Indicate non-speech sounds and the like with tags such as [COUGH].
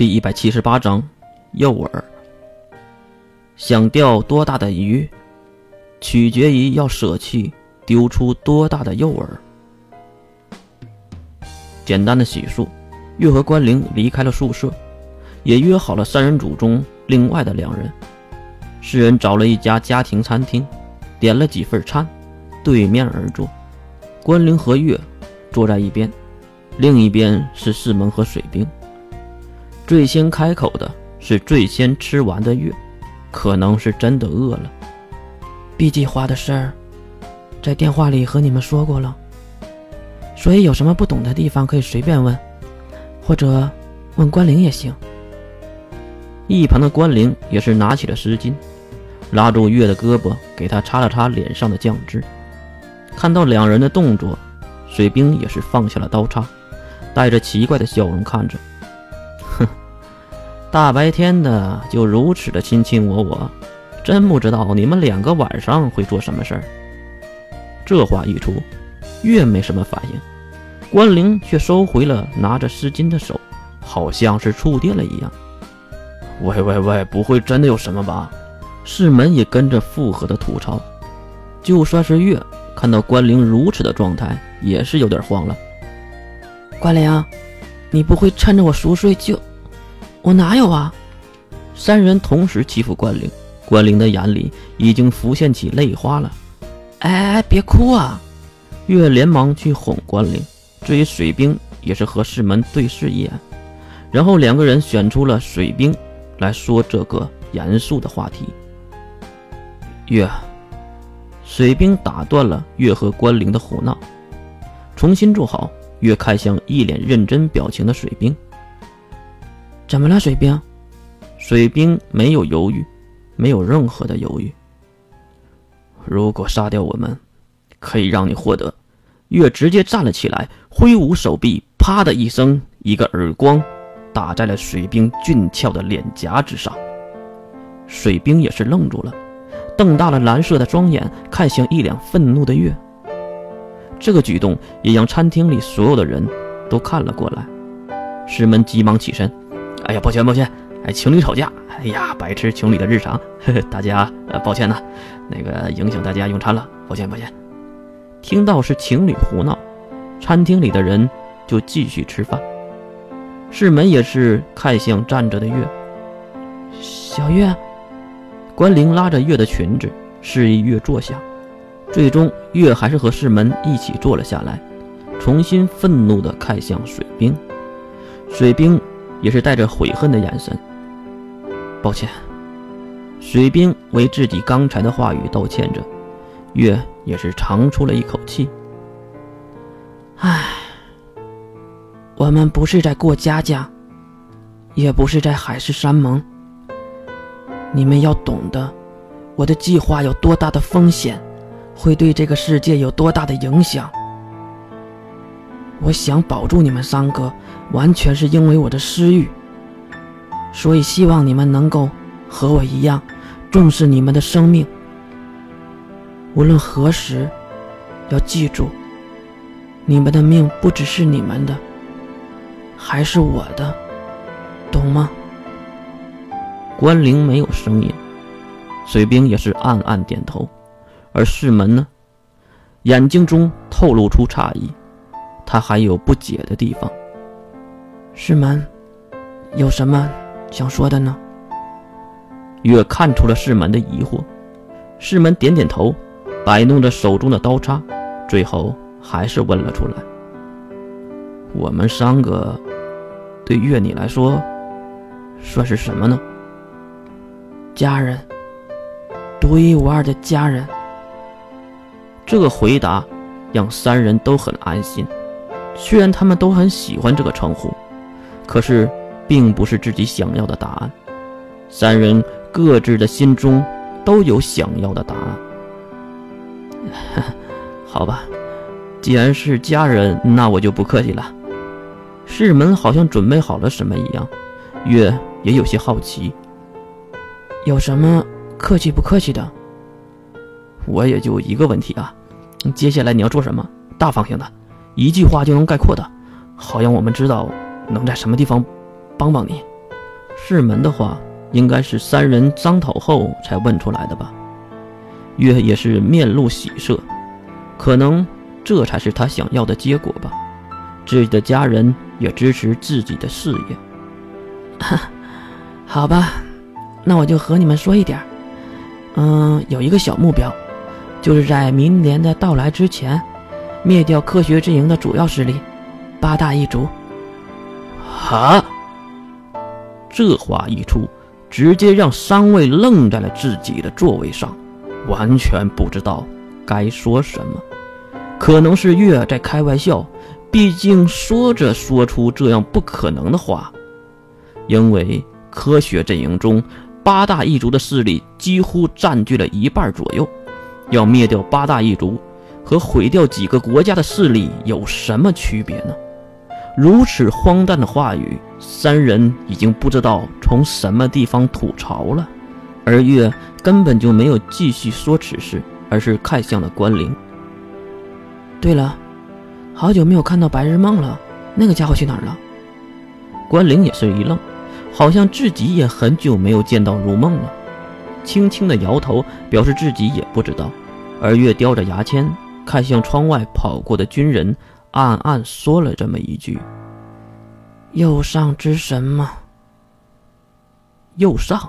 第一百七十八章，诱饵。想钓多大的鱼，取决于要舍弃丢出多大的诱饵。简单的洗漱，月和关灵离开了宿舍，也约好了三人组中另外的两人。四人找了一家家庭餐厅，点了几份餐，对面而坐。关灵和月坐在一边，另一边是四门和水兵。最先开口的是最先吃完的月，可能是真的饿了。B 计划的事儿，在电话里和你们说过了，所以有什么不懂的地方可以随便问，或者问关灵也行。一旁的关灵也是拿起了湿巾。拉住月的胳膊，给他擦了擦脸上的酱汁。看到两人的动作，水兵也是放下了刀叉，带着奇怪的笑容看着。大白天的就如此的卿卿我我，真不知道你们两个晚上会做什么事儿。这话一出，月没什么反应，关灵却收回了拿着湿巾的手，好像是触电了一样。喂喂喂，不会真的有什么吧？世门也跟着附和的吐槽，就算是月看到关灵如此的状态，也是有点慌了。关灵，你不会趁着我熟睡就……我哪有啊？三人同时欺负关灵，关灵的眼里已经浮现起泪花了。哎哎，别哭啊！月连忙去哄关灵。至于水兵，也是和世门对视一眼，然后两个人选出了水兵来说这个严肃的话题。月，水兵打断了月和关灵的胡闹，重新坐好。月看向一脸认真表情的水兵：“怎么了，水兵？”水兵没有犹豫，没有任何的犹豫。如果杀掉我们，可以让你获得。月直接站了起来，挥舞手臂，啪的一声，一个耳光打在了水兵俊俏的脸颊之上。水兵也是愣住了。瞪大了蓝色的双眼，看向一脸愤怒的月。这个举动也让餐厅里所有的人都看了过来。师门急忙起身：“哎呀，抱歉抱歉，哎，情侣吵架，哎呀，白痴情侣的日常，呵呵，大家呃抱歉呐，那个影响大家用餐了，抱歉抱歉。”听到是情侣胡闹，餐厅里的人就继续吃饭。世门也是看向站着的月，小月。关灵拉着月的裙子，示意月坐下。最终，月还是和世门一起坐了下来，重新愤怒地看向水兵。水兵也是带着悔恨的眼神。抱歉，水兵为自己刚才的话语道歉着。月也是长出了一口气。唉，我们不是在过家家，也不是在海誓山盟。你们要懂得，我的计划有多大的风险，会对这个世界有多大的影响。我想保住你们三个，完全是因为我的私欲。所以希望你们能够和我一样，重视你们的生命。无论何时，要记住，你们的命不只是你们的，还是我的，懂吗？关灵没有声音，水兵也是暗暗点头，而世门呢，眼睛中透露出诧异，他还有不解的地方。师门，有什么想说的呢？月看出了师门的疑惑，师门点点头，摆弄着手中的刀叉，最后还是问了出来：“我们三个，对月你来说，算是什么呢？”家人，独一无二的家人。这个回答让三人都很安心。虽然他们都很喜欢这个称呼，可是并不是自己想要的答案。三人各自的心中都有想要的答案。[LAUGHS] 好吧，既然是家人，那我就不客气了。世门好像准备好了什么一样，月也有些好奇。有什么客气不客气的？我也就一个问题啊，接下来你要做什么？大方向的，一句话就能概括的，好让我们知道能在什么地方帮帮你。是门的话，应该是三人商讨后才问出来的吧？月也是面露喜色，可能这才是他想要的结果吧。自己的家人也支持自己的事业。哈 [LAUGHS] 好吧，那我就和你们说一点嗯，有一个小目标，就是在明年的到来之前，灭掉科学阵营的主要势力——八大一族。哈！这话一出，直接让三位愣在了自己的座位上，完全不知道该说什么。可能是月在开玩笑，毕竟说着说出这样不可能的话，因为科学阵营中。八大一族的势力几乎占据了一半左右，要灭掉八大一族，和毁掉几个国家的势力有什么区别呢？如此荒诞的话语，三人已经不知道从什么地方吐槽了。而月根本就没有继续说此事，而是看向了关灵。对了，好久没有看到白日梦了，那个家伙去哪儿了？关灵也是一愣。好像自己也很久没有见到如梦了，轻轻的摇头，表示自己也不知道。而月叼着牙签，看向窗外跑过的军人，暗暗说了这么一句：“右上之神吗？右上。”